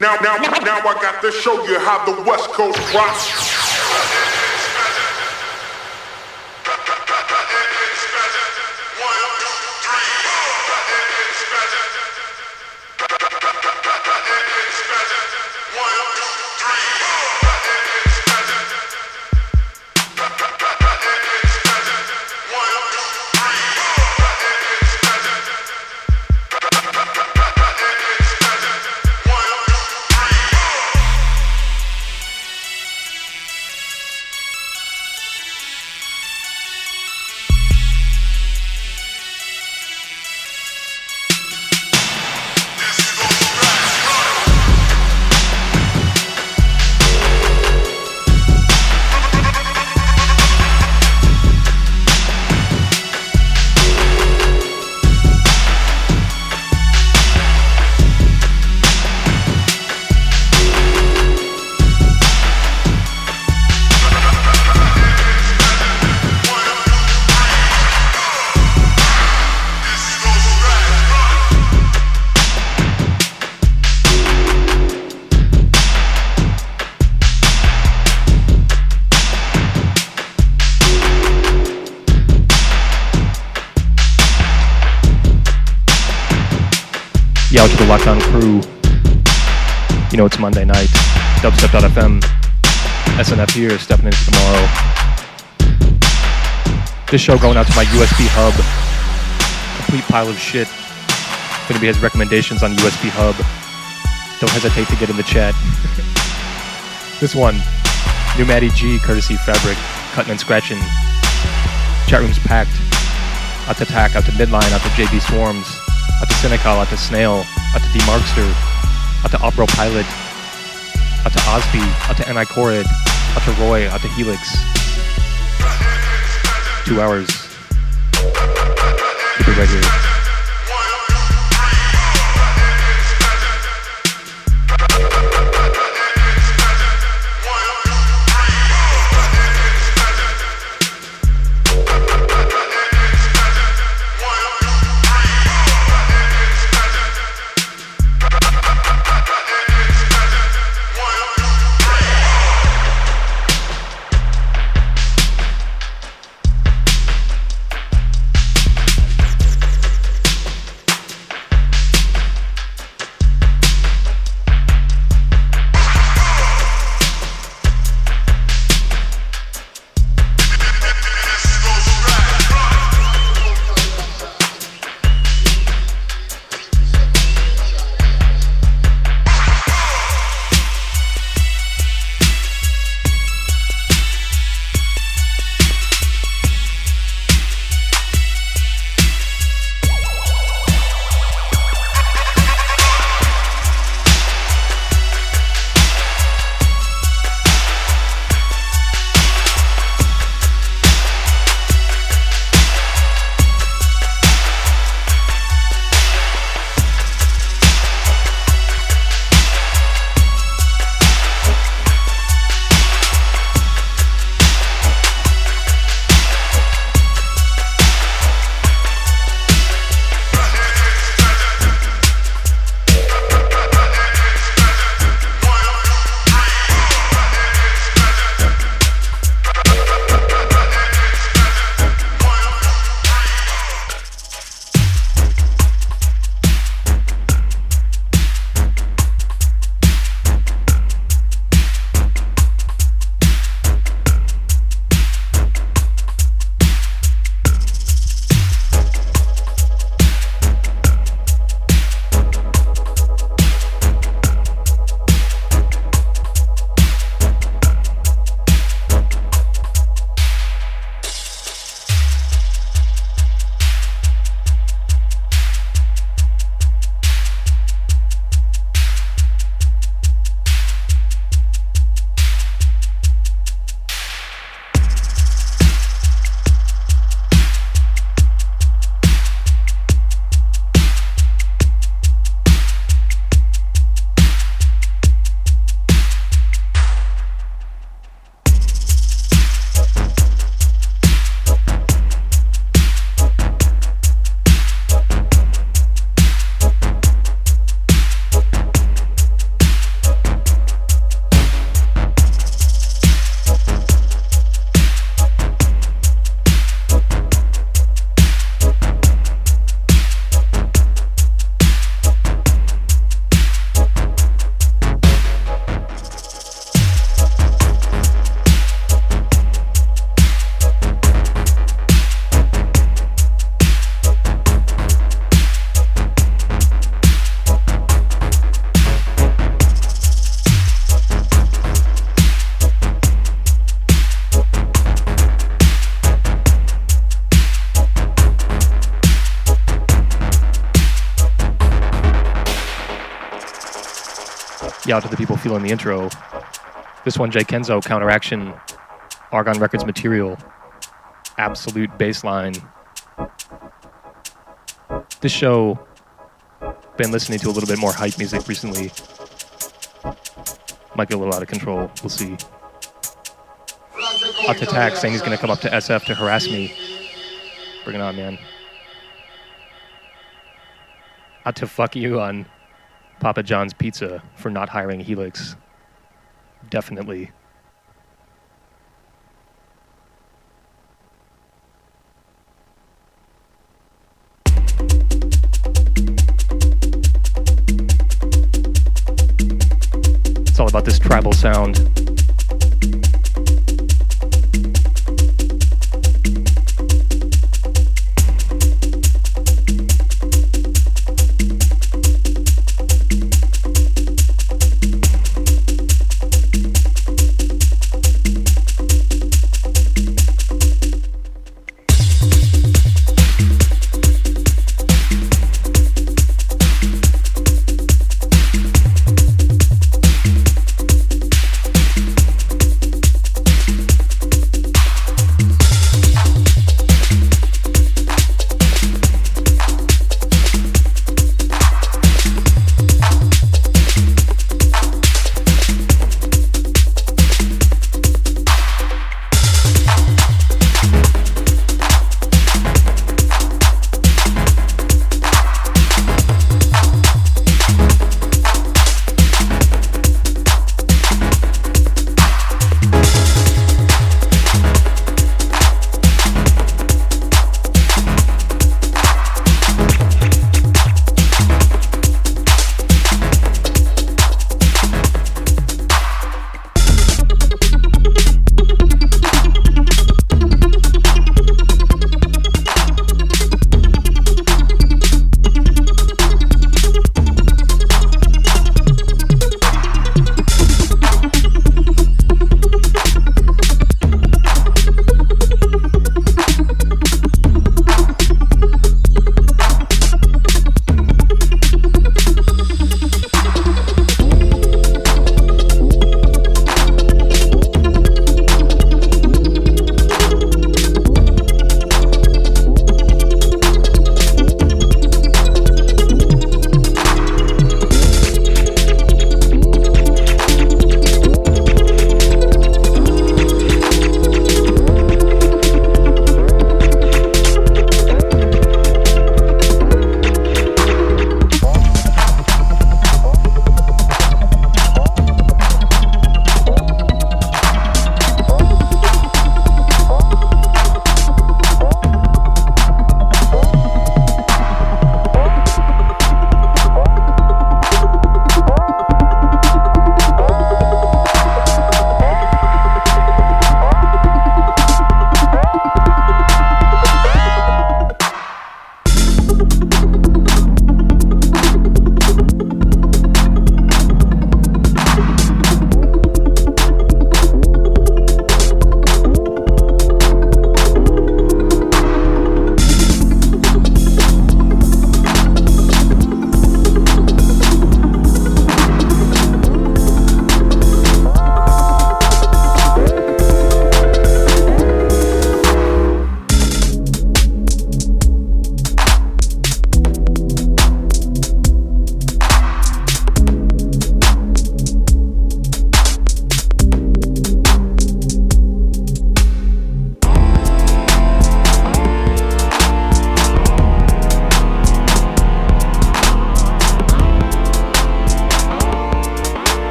Now, now, now I got to show you how the West Coast rocks. Here, stepping into tomorrow. This show going out to my USB hub. Complete pile of shit. Gonna be his recommendations on USB hub. Don't hesitate to get in the chat. this one, New Matty G, courtesy Fabric, cutting and scratching. Chat room's packed. Out to Tack, out to Midline, out to JB Swarms, out to Senecal, out to Snail, out to D-Markster, out to Opero Pilot, out to Osby, out to Ni Corid, out to Roy, uh, out to Helix. Two hours. Keep it right here. Yeah, to the people feeling the intro. This one, Jay Kenzo, Counteraction, Argon Records material, absolute bassline. This show, been listening to a little bit more hype music recently. Might get a little out of control. We'll see. Up to Tax saying he's going to come up to SF to harass me. Bring it on, man. Out to fuck you on Papa John's Pizza for not hiring Helix. Definitely. It's all about this tribal sound.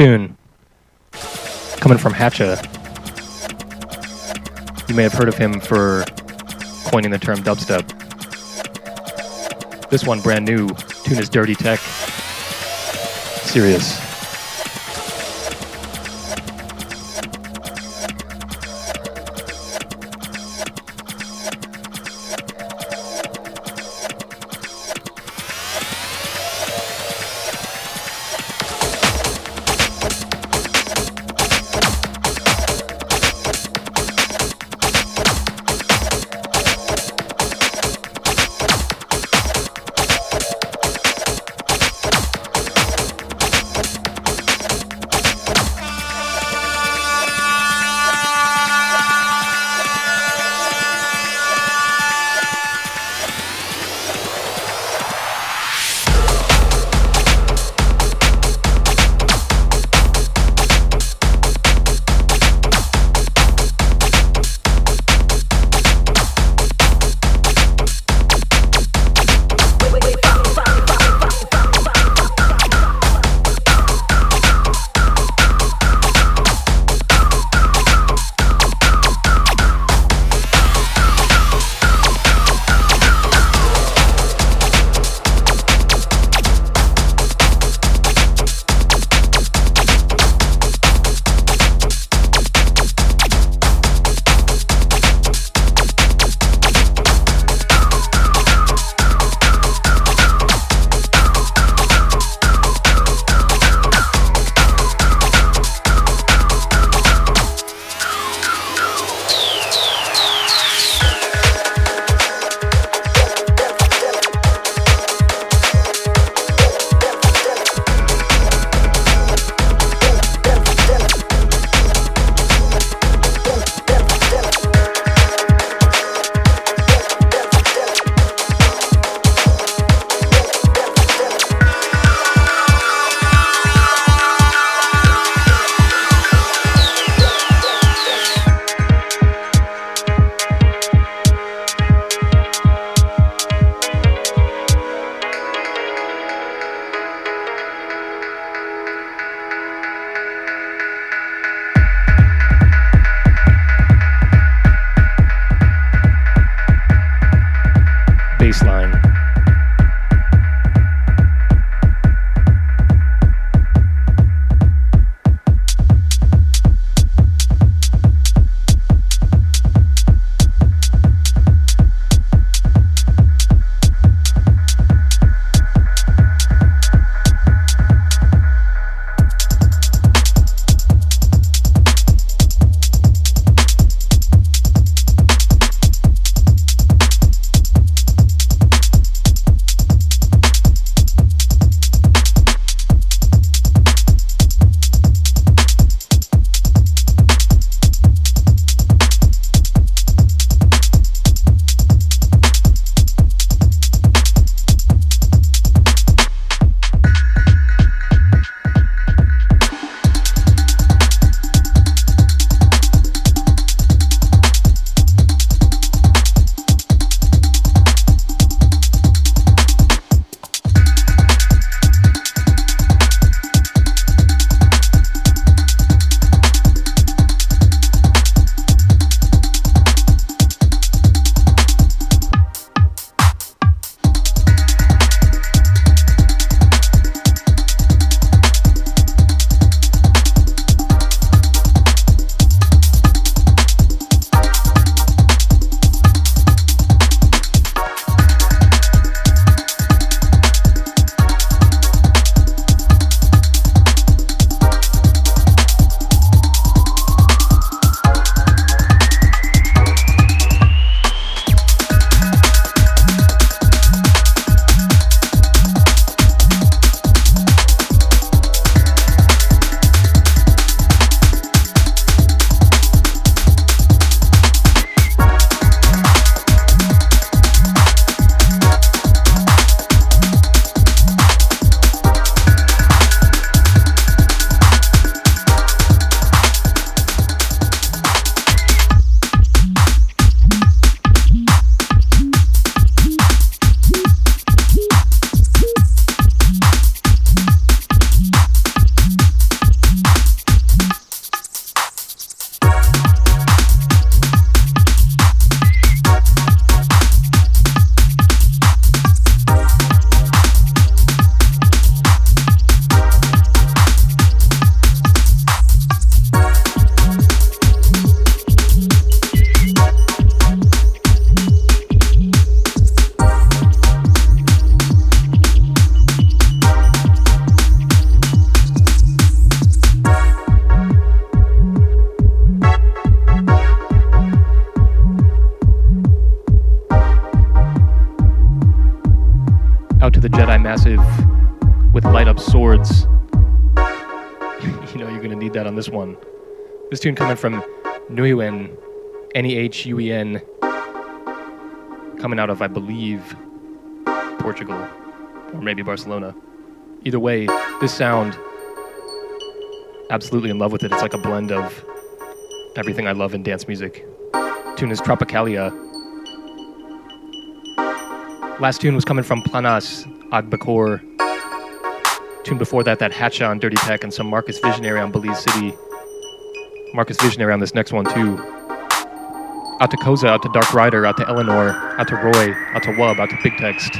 Tune, coming from Hatcha. You may have heard of him for coining the term dubstep. This one, brand new, tune is Dirty Tech. Serious. you know you're gonna need that on this one. This tune coming from Nuyen, N E H U E N, coming out of, I believe, Portugal or maybe Barcelona. Either way, this sound, absolutely in love with it. It's like a blend of everything I love in dance music. Tune is Tropicalia. Last tune was coming from Planas, Agbakor. Tune before that, that Hatcha on Dirty Tech and some Marcus Visionary on Belize City. Marcus Visionary on this next one too. Out to Koza, out to Dark Rider, out to Eleanor, out to Roy, out to Wub, out to Big Text.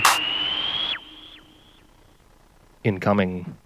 Incoming.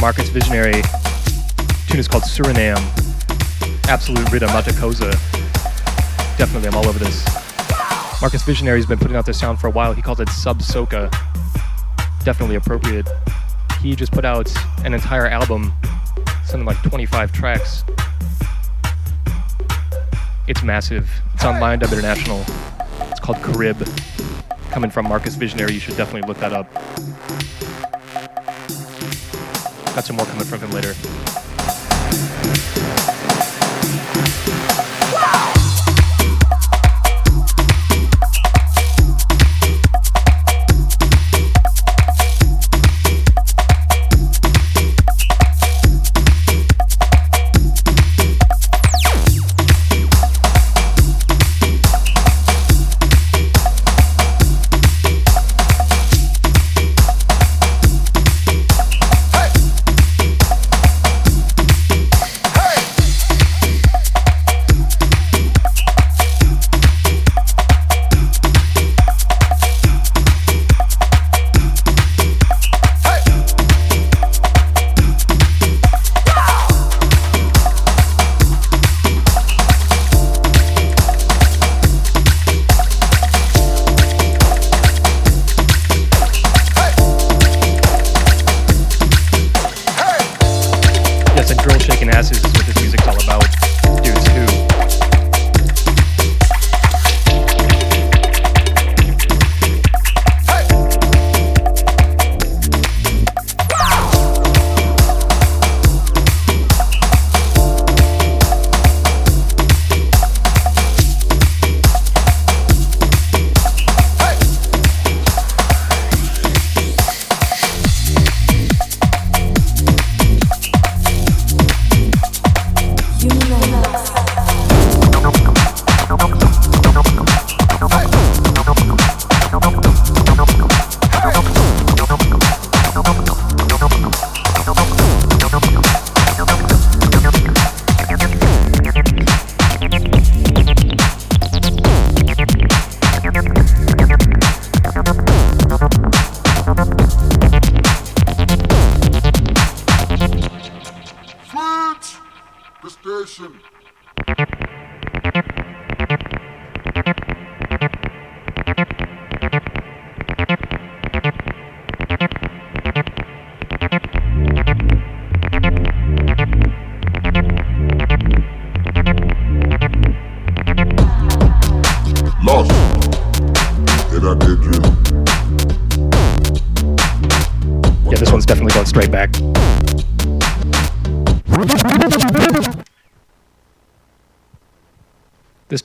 Marcus Visionary. tune is called Suriname. Absolute rhythm, Atakosa. Definitely, I'm all over this. Marcus Visionary's been putting out this sound for a while. He calls it Sub Soca. Definitely appropriate. He just put out an entire album, something like 25 tracks. It's massive. It's on Lion Dub International. It's called Carib. Coming from Marcus Visionary, you should definitely look that up. Got some more coming from him later.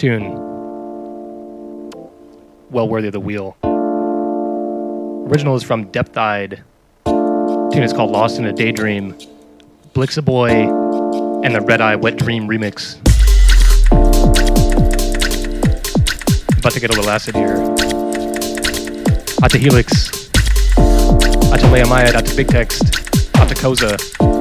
Tune, well worthy of the wheel. Original is from Depth Eyed. Tune is called Lost in a Daydream. Blixaboy and the Red Eye Wet Dream remix. About to get a little acid here. Out to Helix. Out to Maya. Out to Big Text. Out to Koza.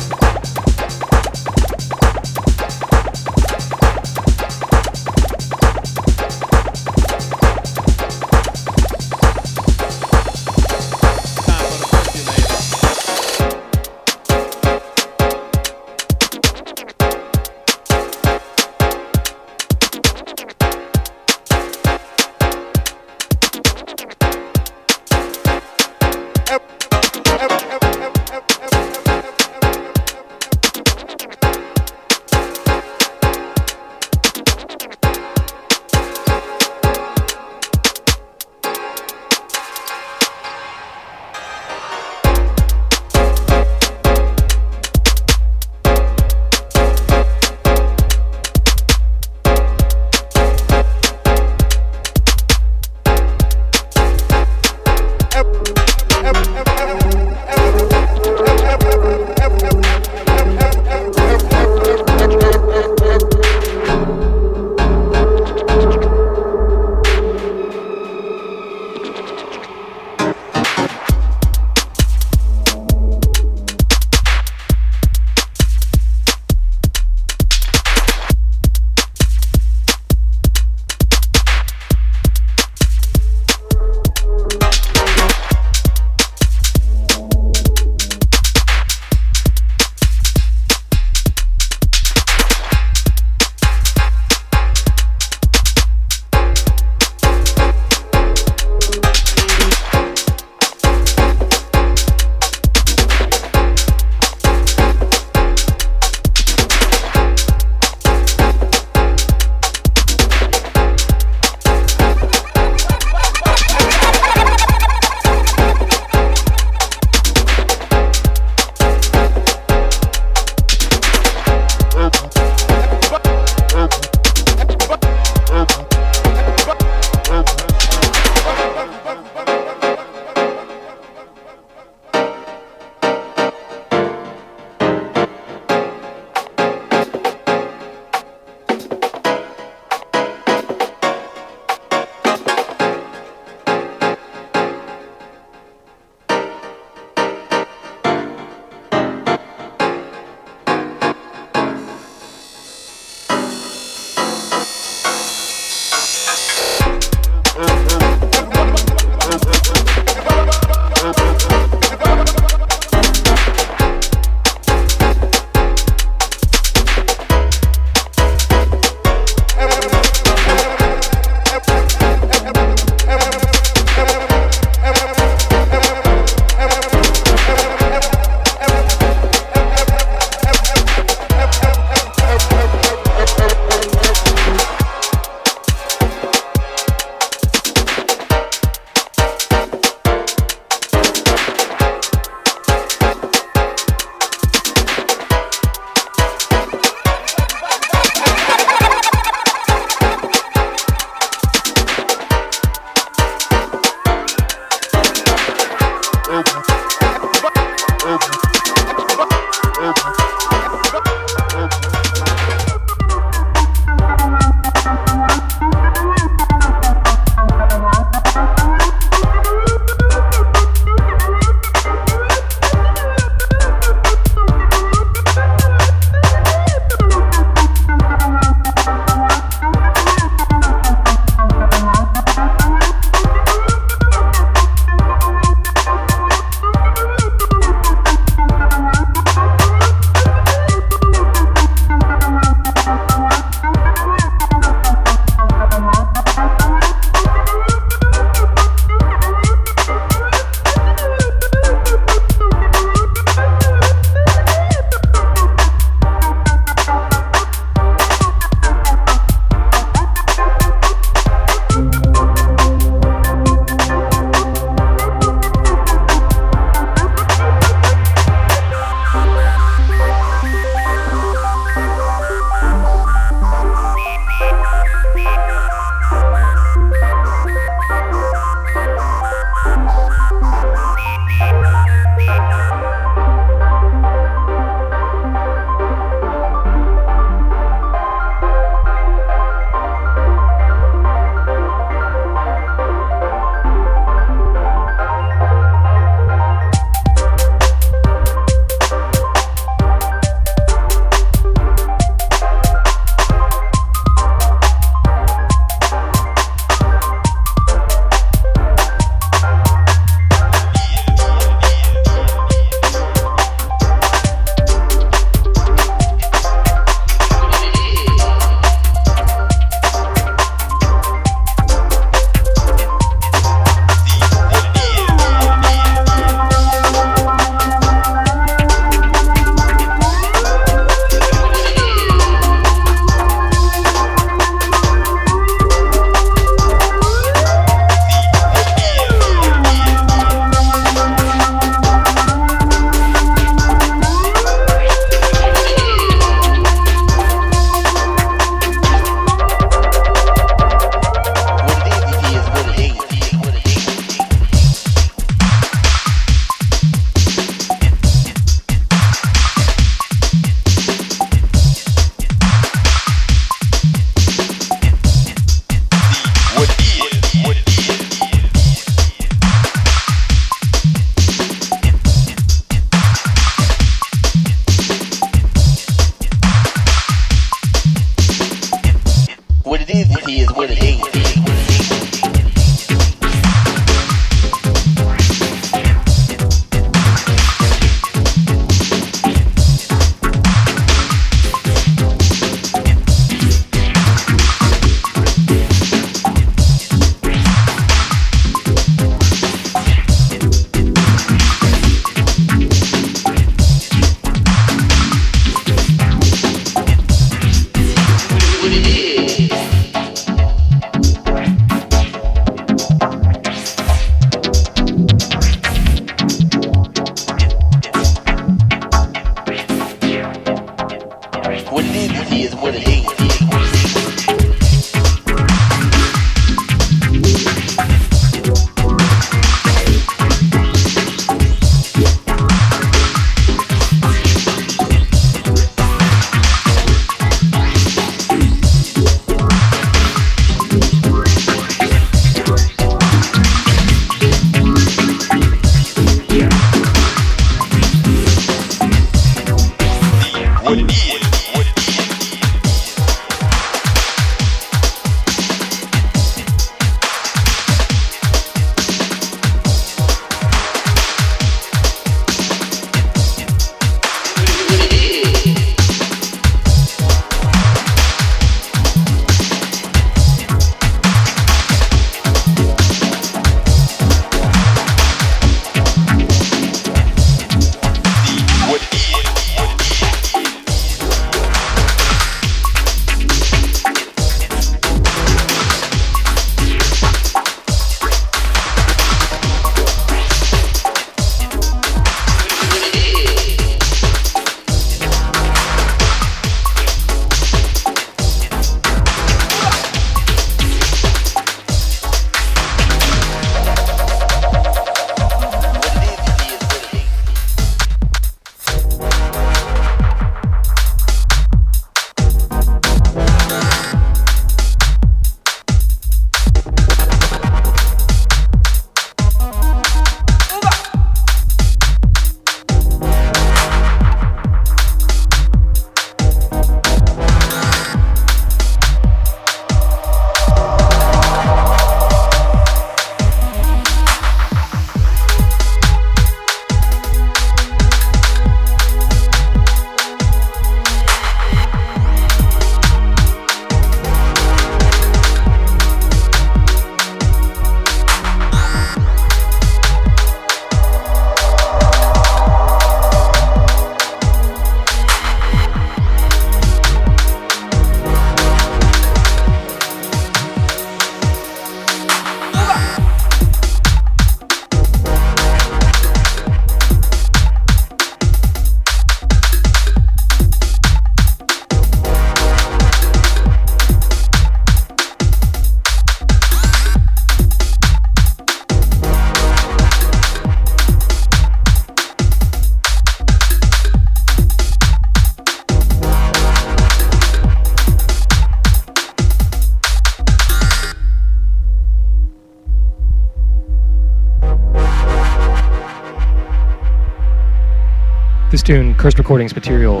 Cursed Recordings material,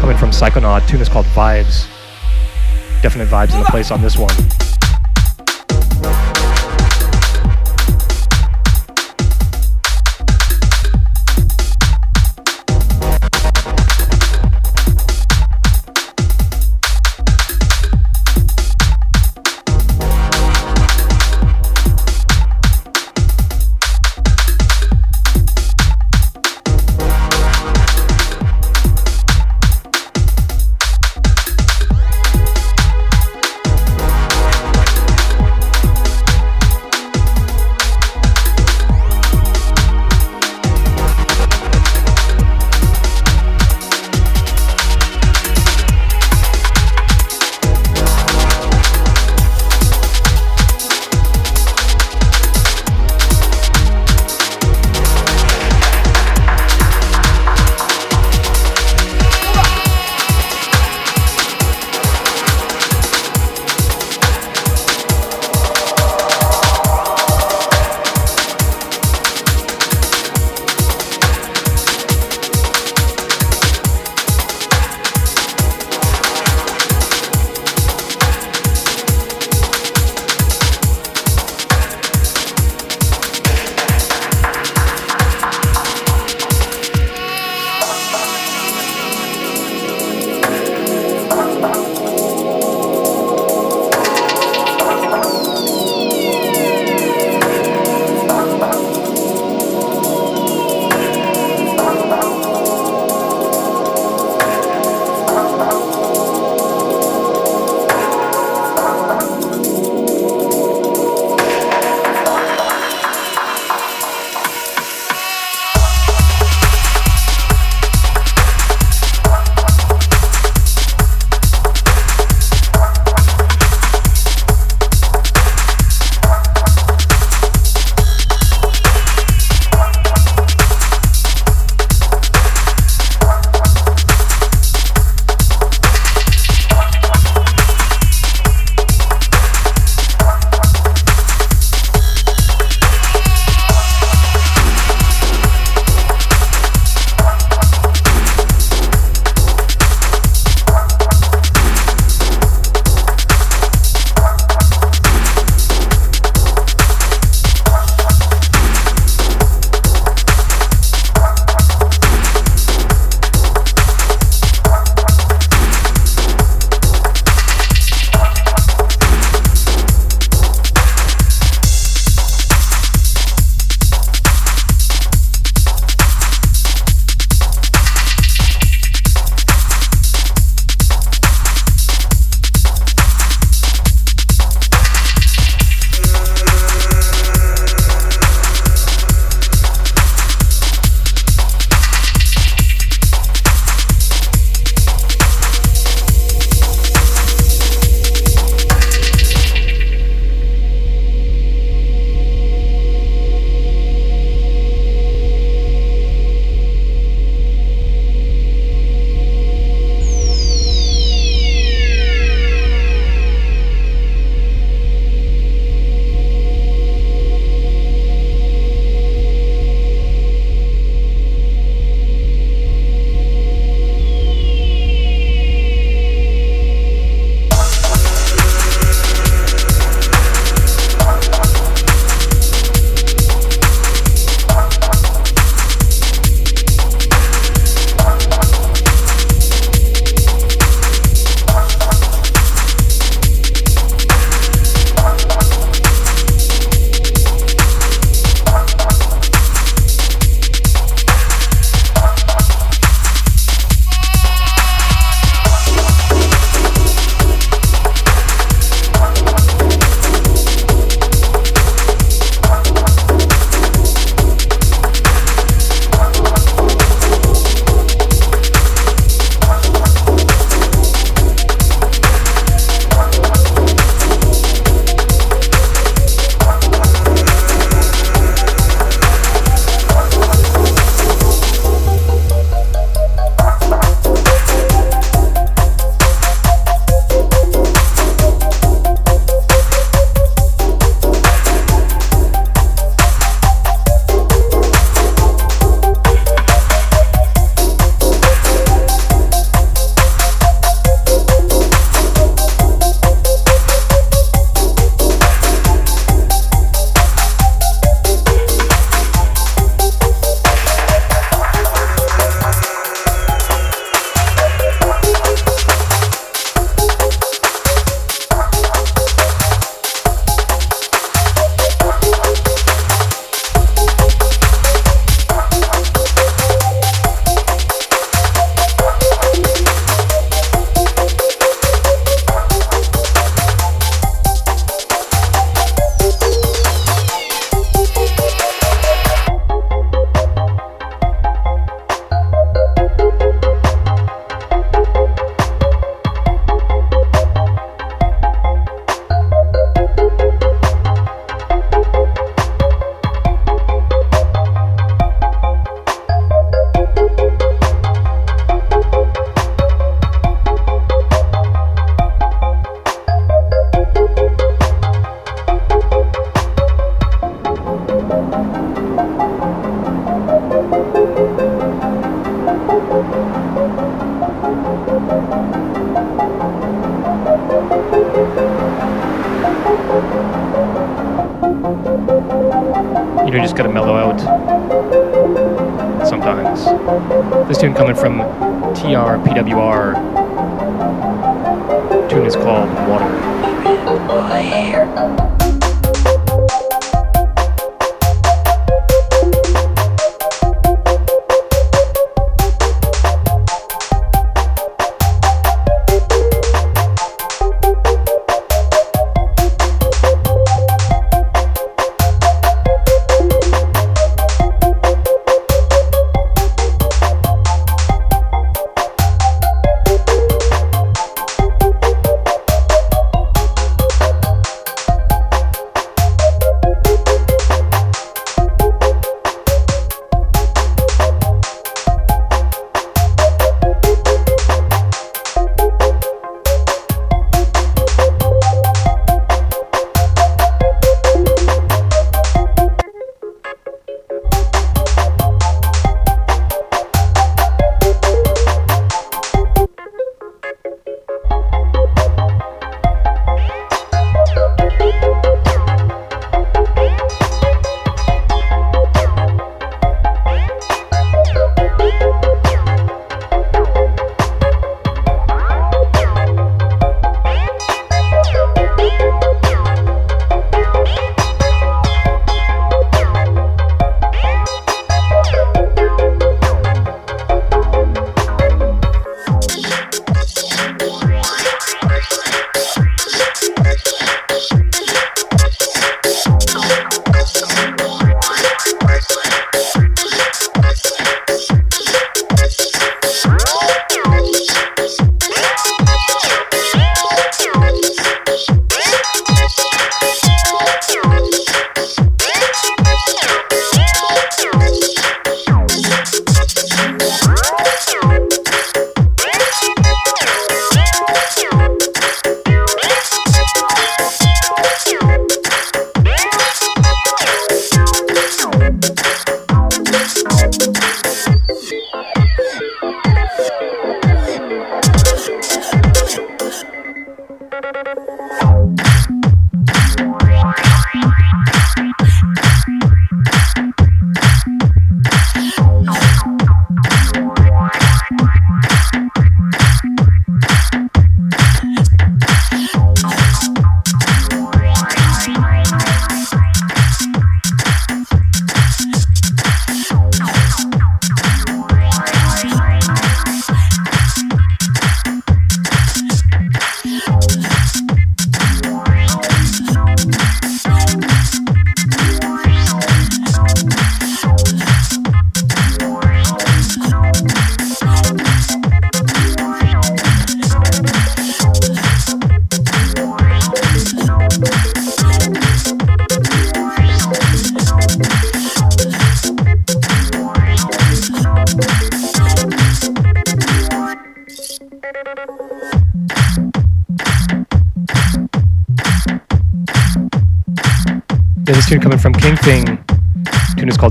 coming from Psychonaut. Tune is called Vibes. Definite vibes in the place on this one.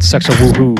Called Sexo Woohoo.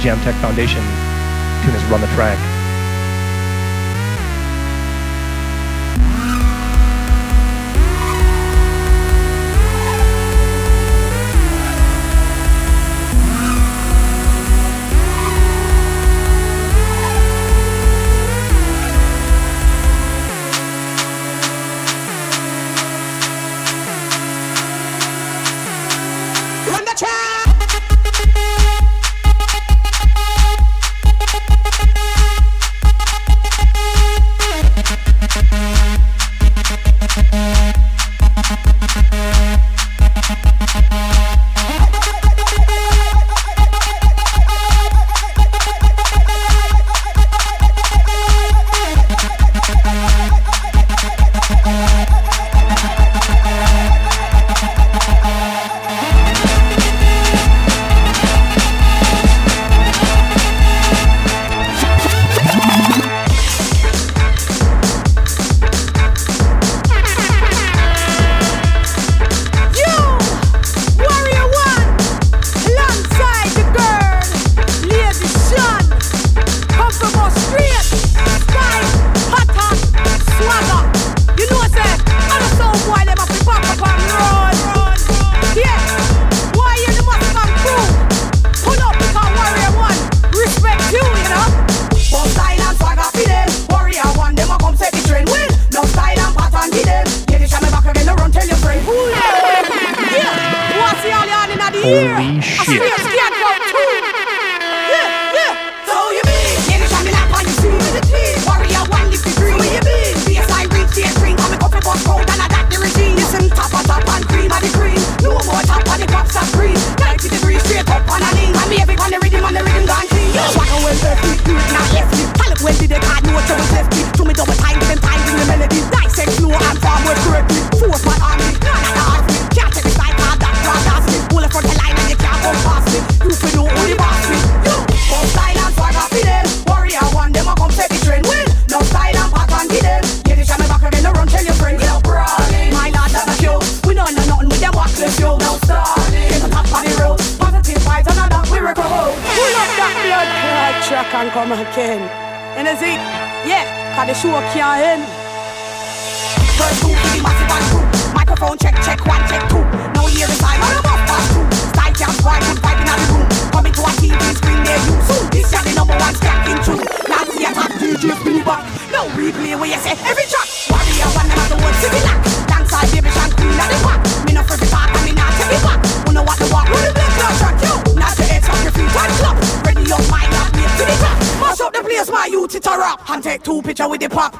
Jam Tech Foundation. Tune is Run the Track. we play where you say every track. Warrior one of the word similar. Dance all baby and queen of the pack. Me no free park, and me not take it back. Who know what the walk? Who the black cloud track? Yo, not your head, your feet and clap. Ready up my lap, to the top. Mash up the place, my youth it a rap. And take two picture with the pop.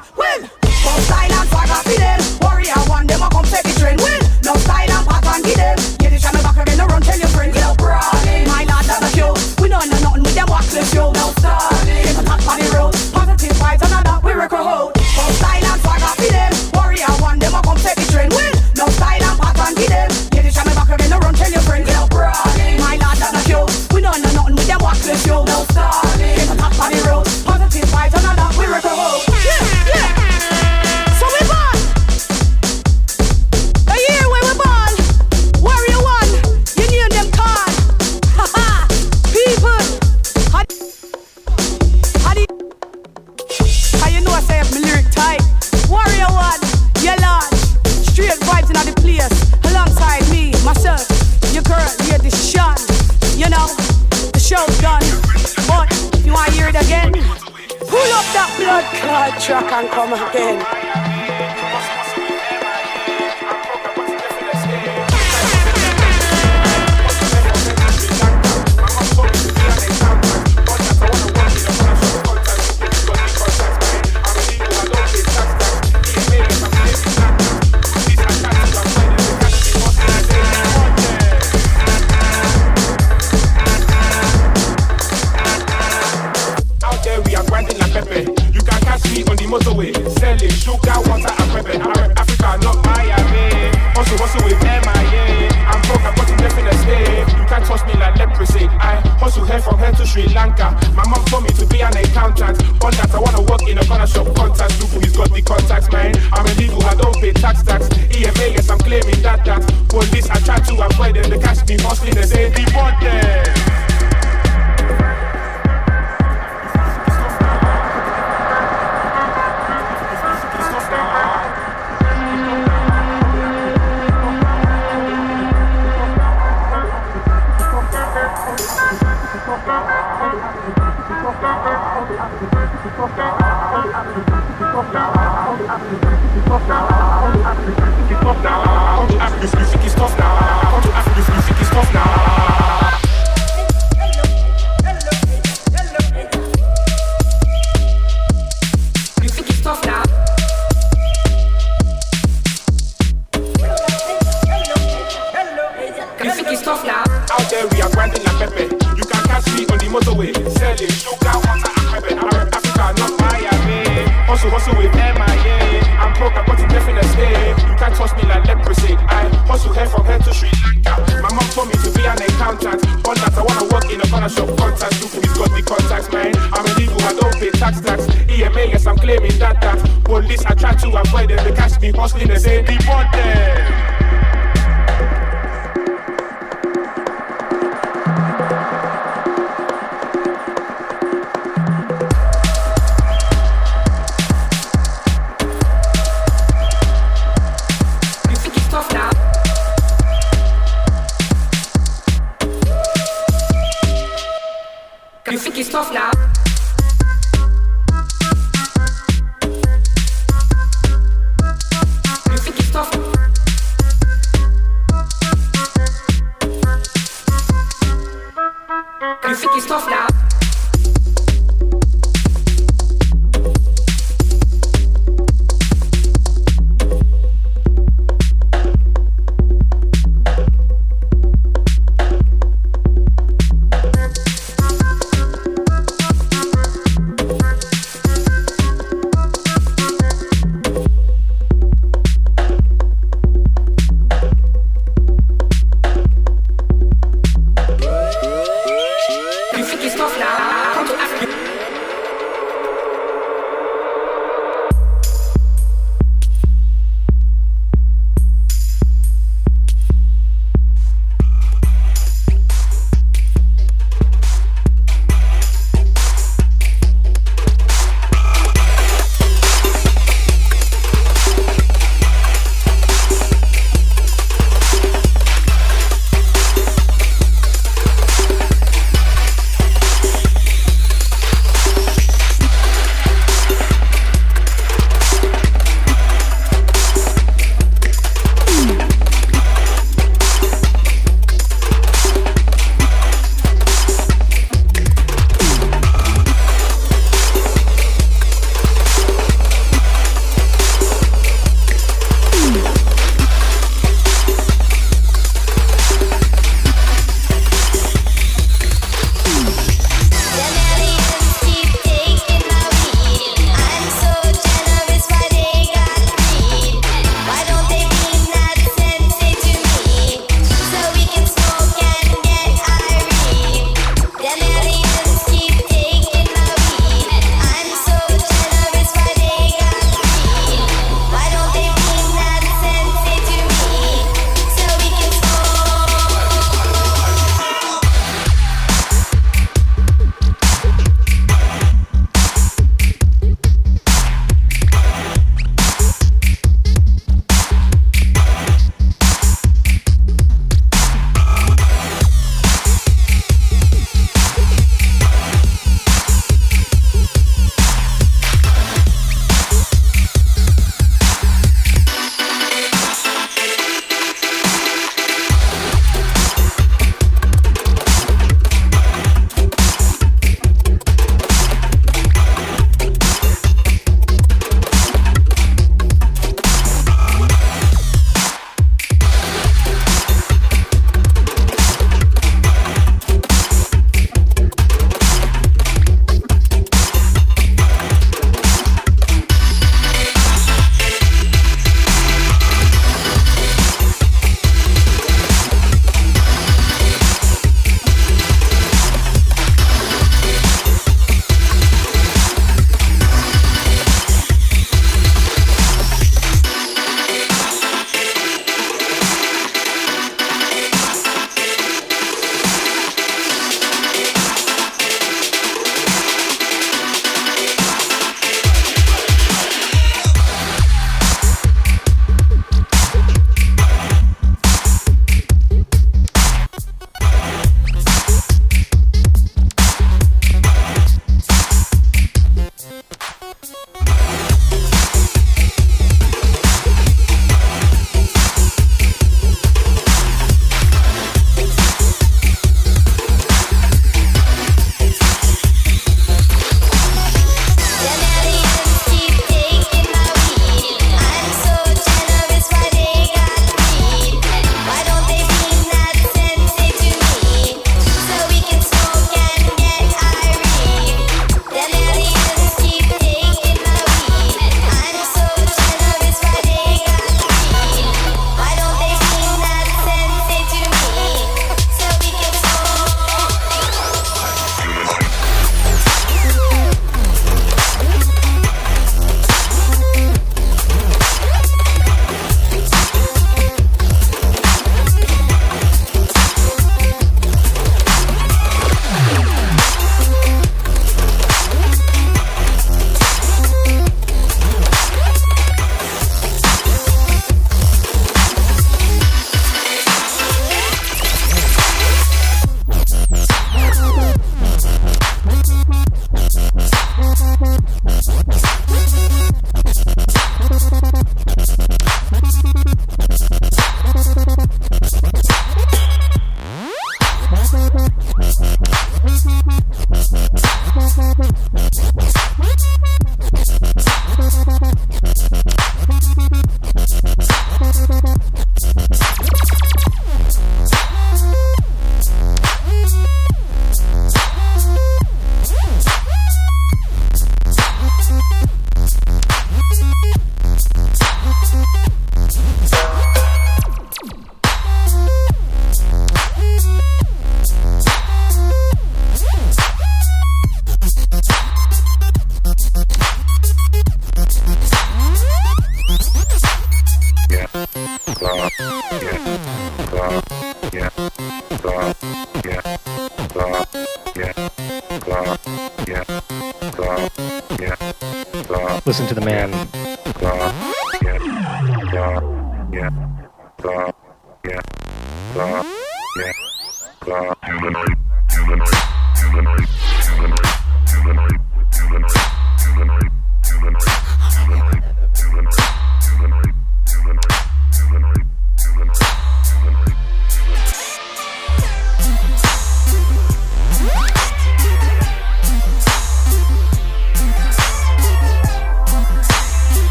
think it's tough now.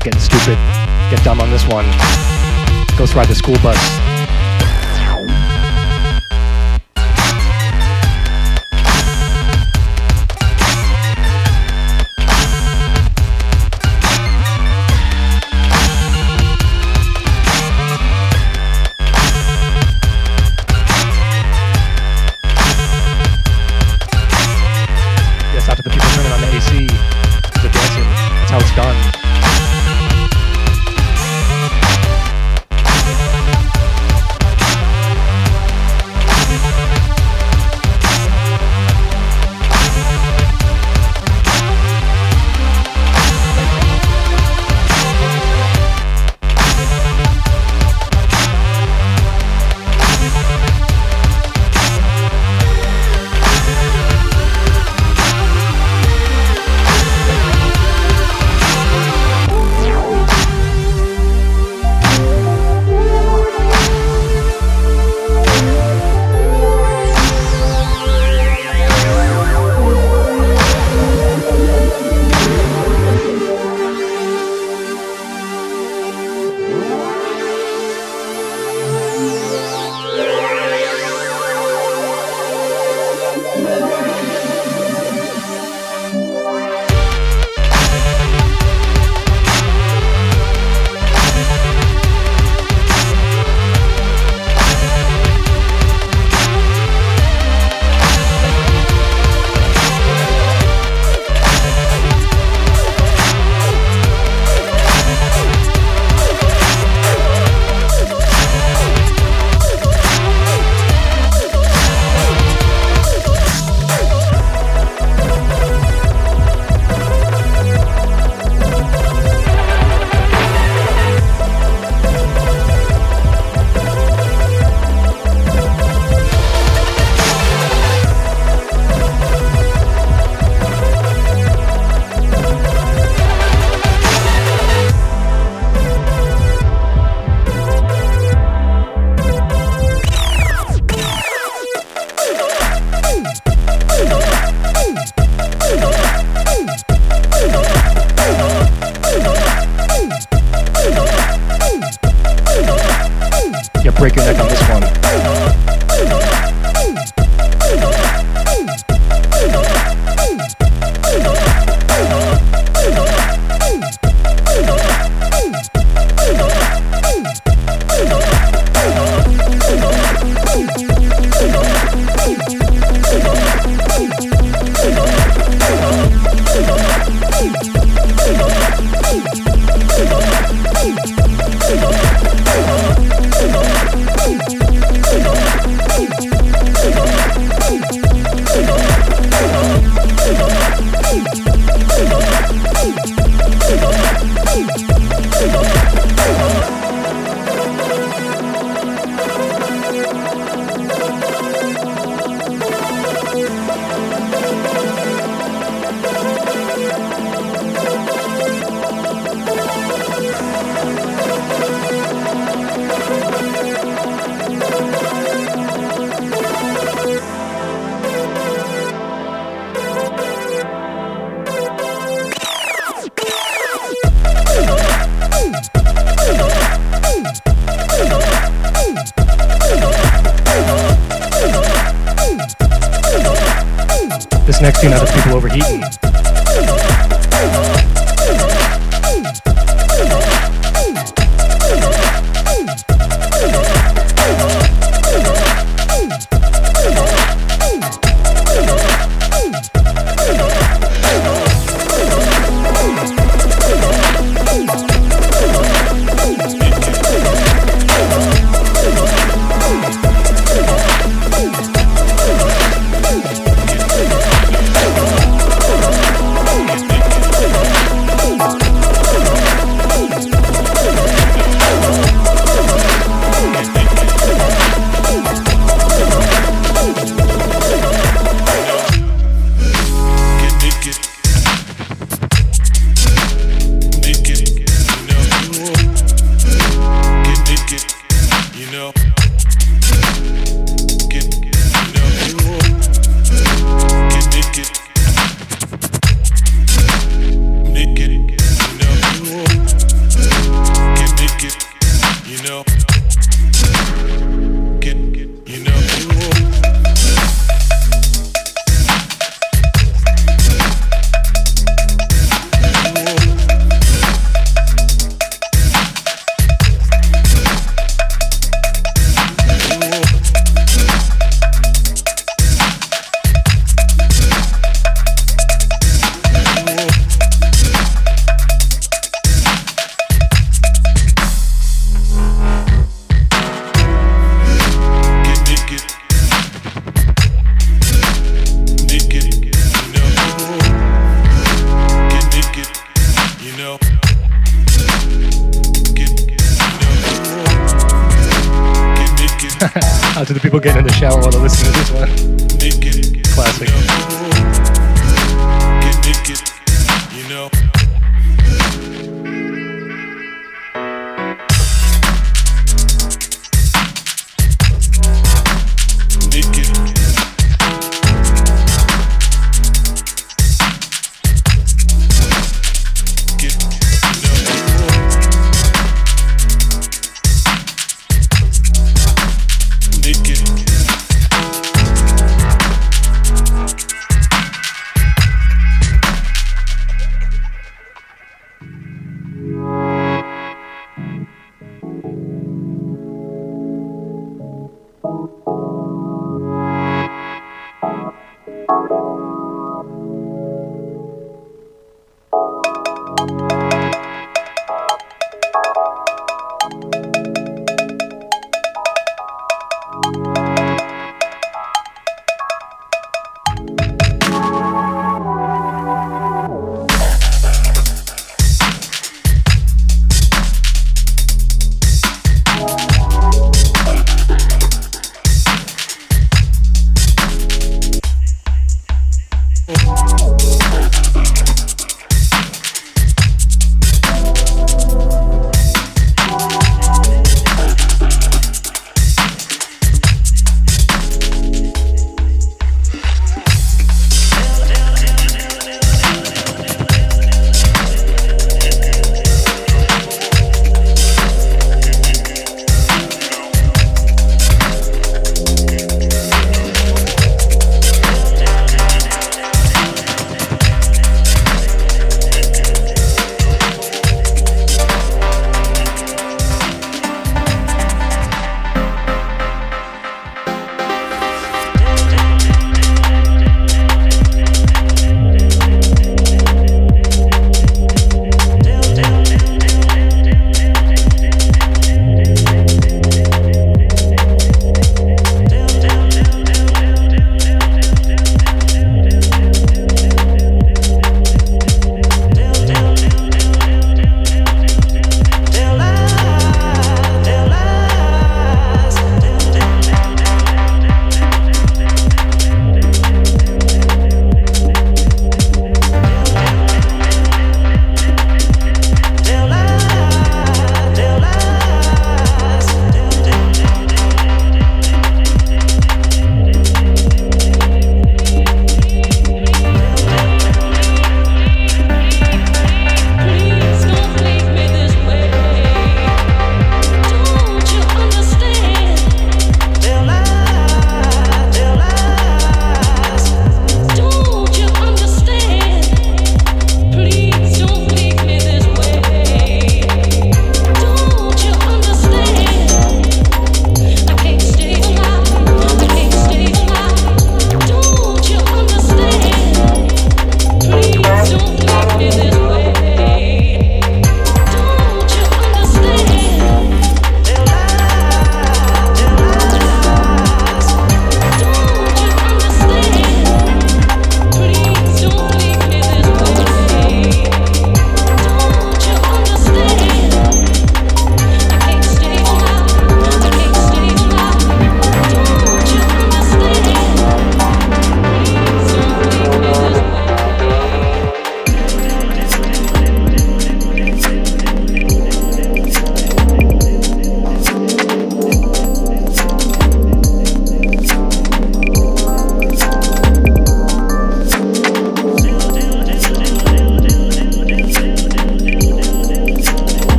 Getting stupid. Get dumb on this one. Ghost ride the school bus.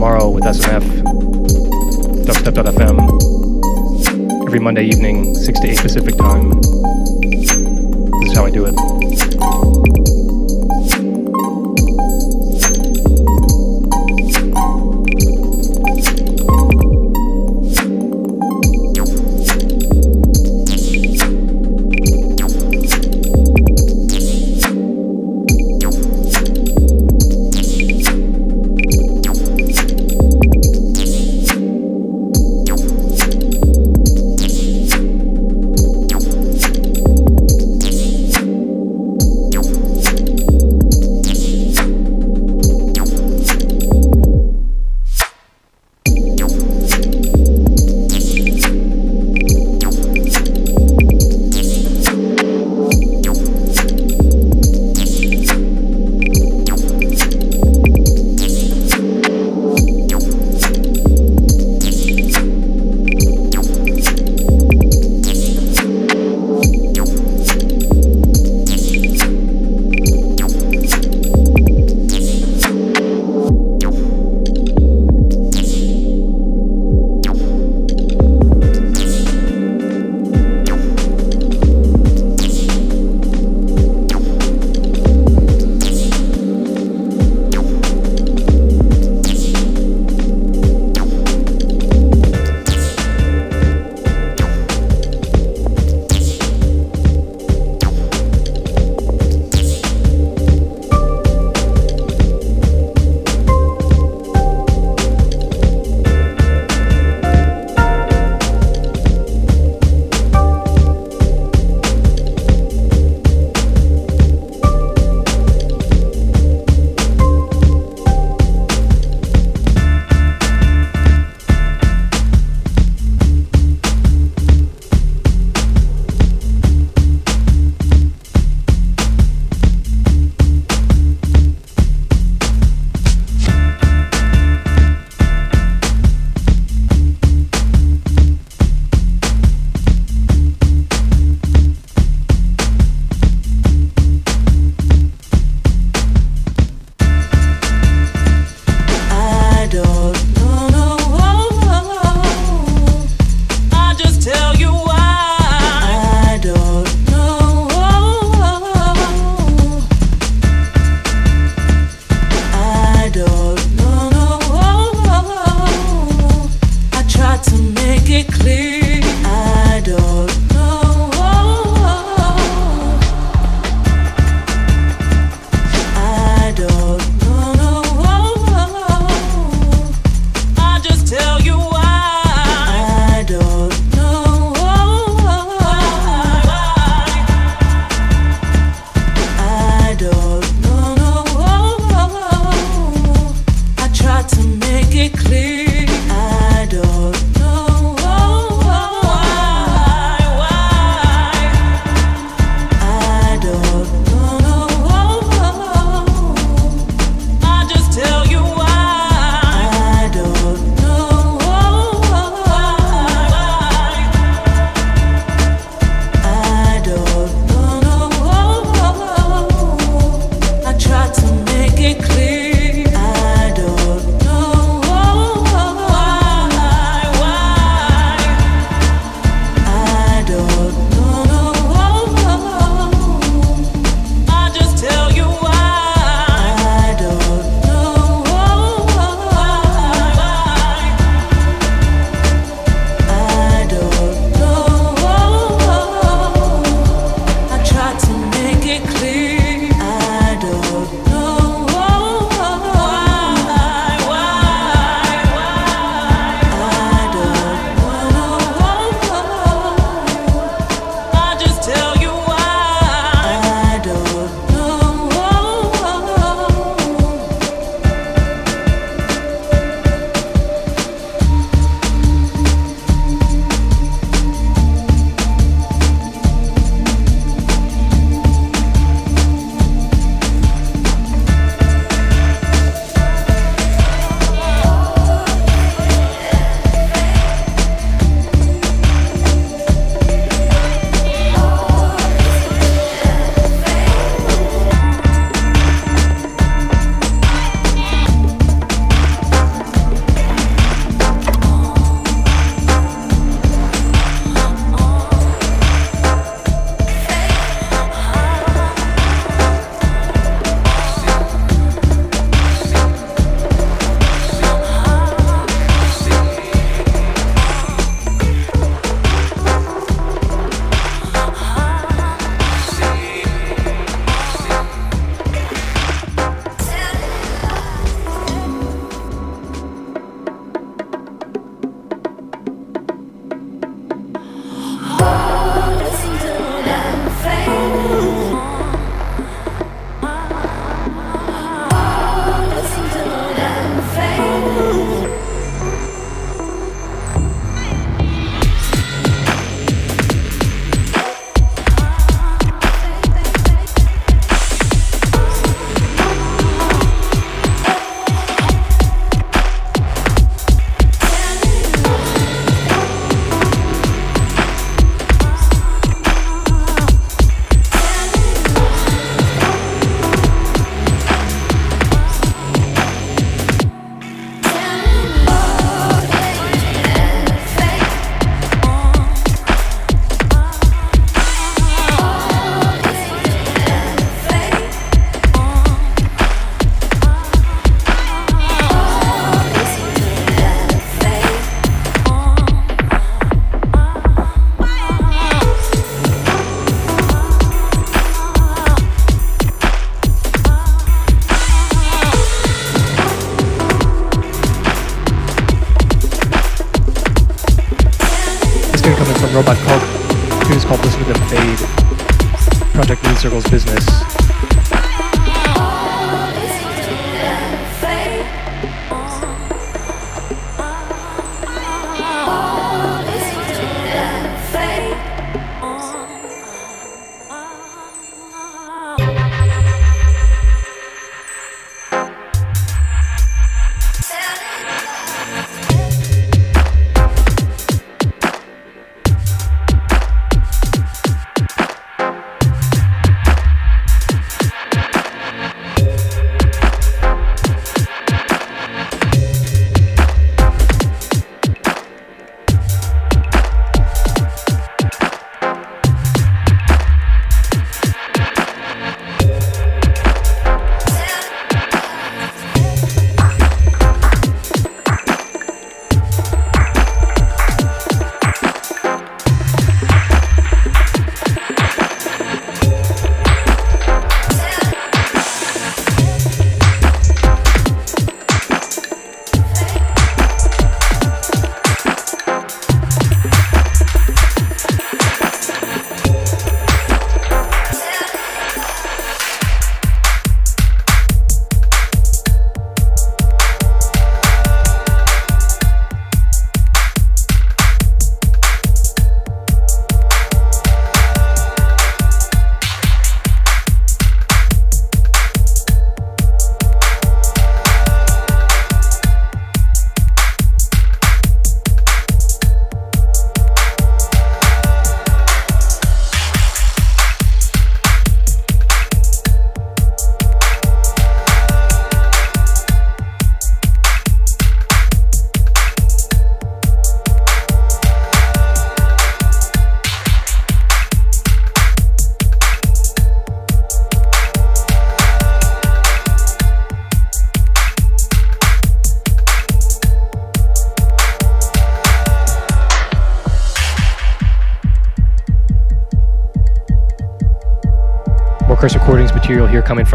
tomorrow with SNF, dubstep.fm, every Monday evening, 6 to 8 Pacific time. This is how I do it.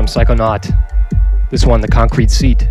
Psychonaut. This one, The Concrete Seat.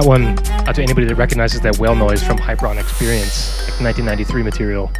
That one, out to anybody that recognizes that whale noise from Hyperon Experience, like 1993 material.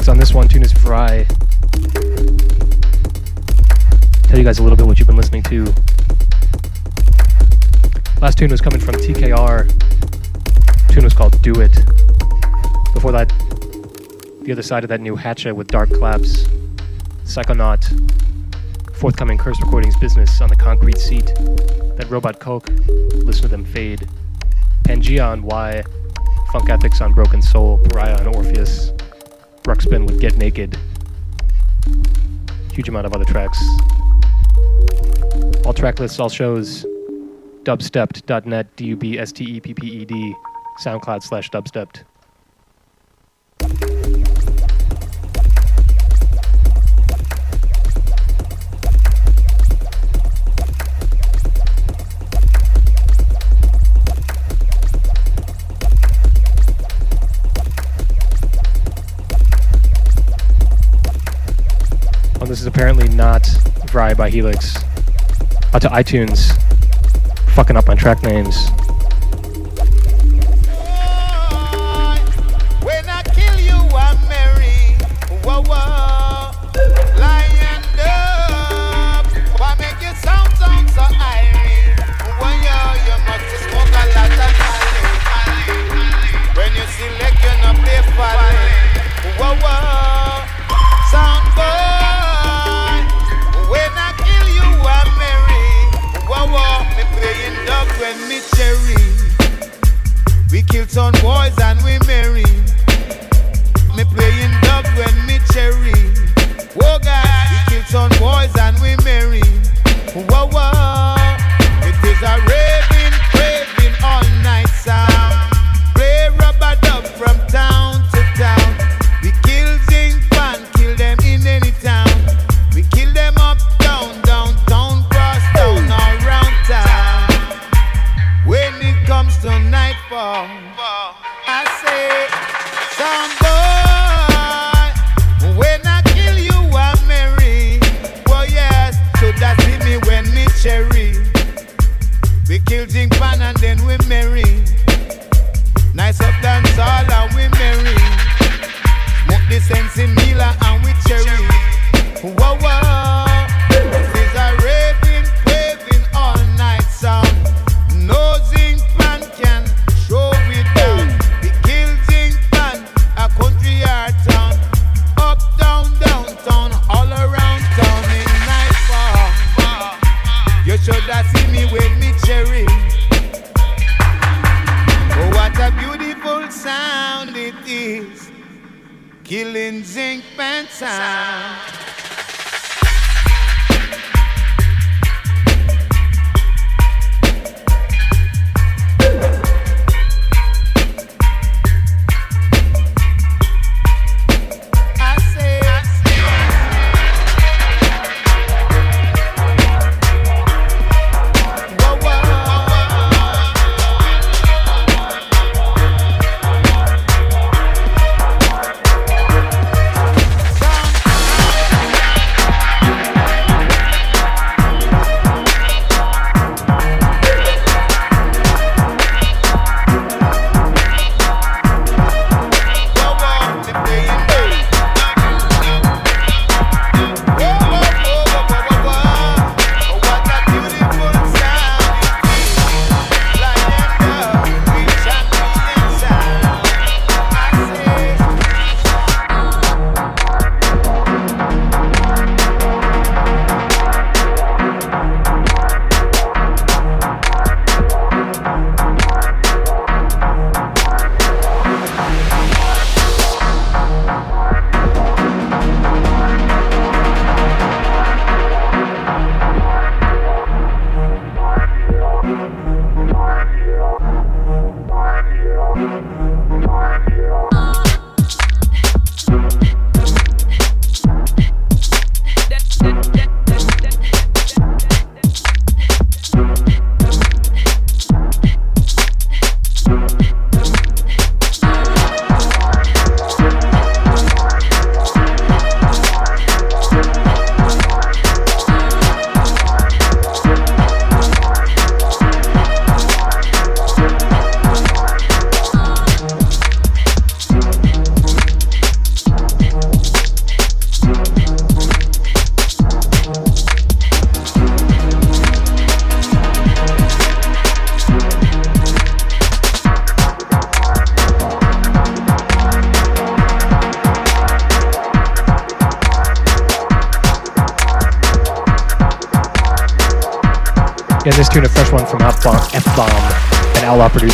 influence on this one tune is Fry. Tell you guys a little bit what you've been listening to. Last tune was coming from TKR. The tune was called Do It. Before that, the other side of that new hatchet with Dark Claps, Psychonaut, forthcoming Curse Recordings Business on the Concrete Seat, that Robot Koch, listen to them fade, Pangaea on Y, Funk Ethics on Broken Soul, Pariah on Orpheus, Ruxpin with Get Naked. Huge amount of other tracks. All track lists, all shows, dubstepped.net, D-U-B-S-T-E-P-P-E-D, SoundCloud slash dubstepped. apparently not Vry by Helix. Out to iTunes, fucking up on track names. on boy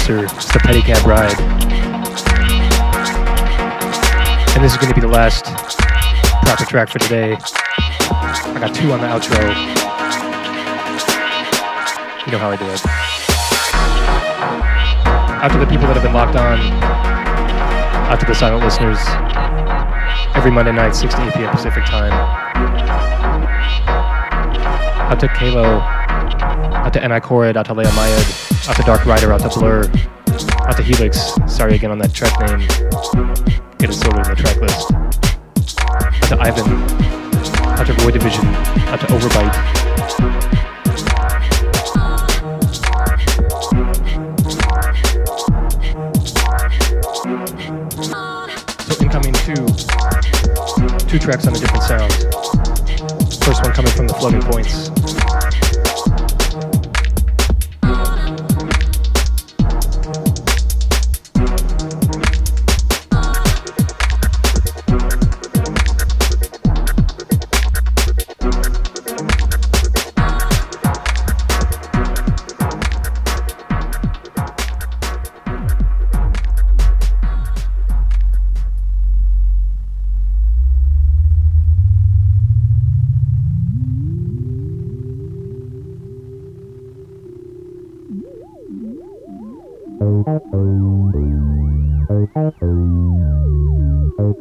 Outlaw producer. It's the Pedicab Ride. And this is going to be the last proper track for today. I got two on the outro. You know how I do it. Out to the people that have been locked on, out to the silent listeners, every Monday night, 6 to 8 p.m. Pacific time. Out to Kalo, to Ni Korid, out to Leah Mayed, out to Dark Rider, out to Blur, out to Helix. Sorry again on that track name. It sorted in the track list. Out to Ivan, out to Void Division, out to Overbite. Incoming two, two tracks on a different sound. First one coming from the floating points.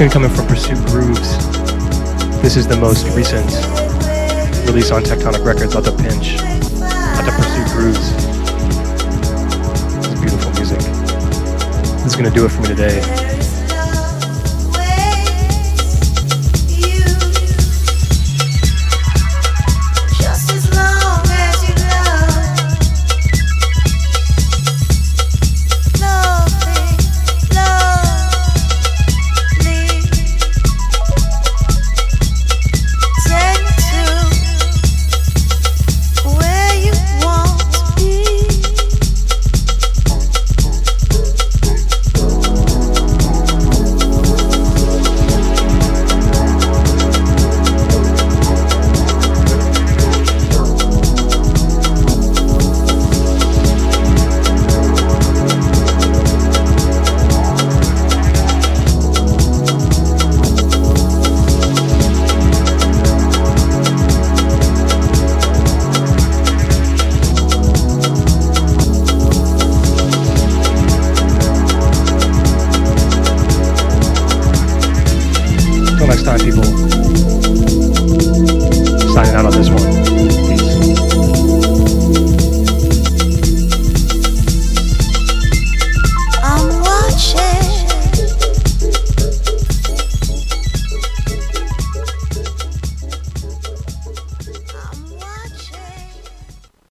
Tune coming from Pursuit Grooves. This is the most recent release on Tectonic Records, out the Pinch, out the Pursuit Grooves. Is beautiful music. This is gonna do it for me today.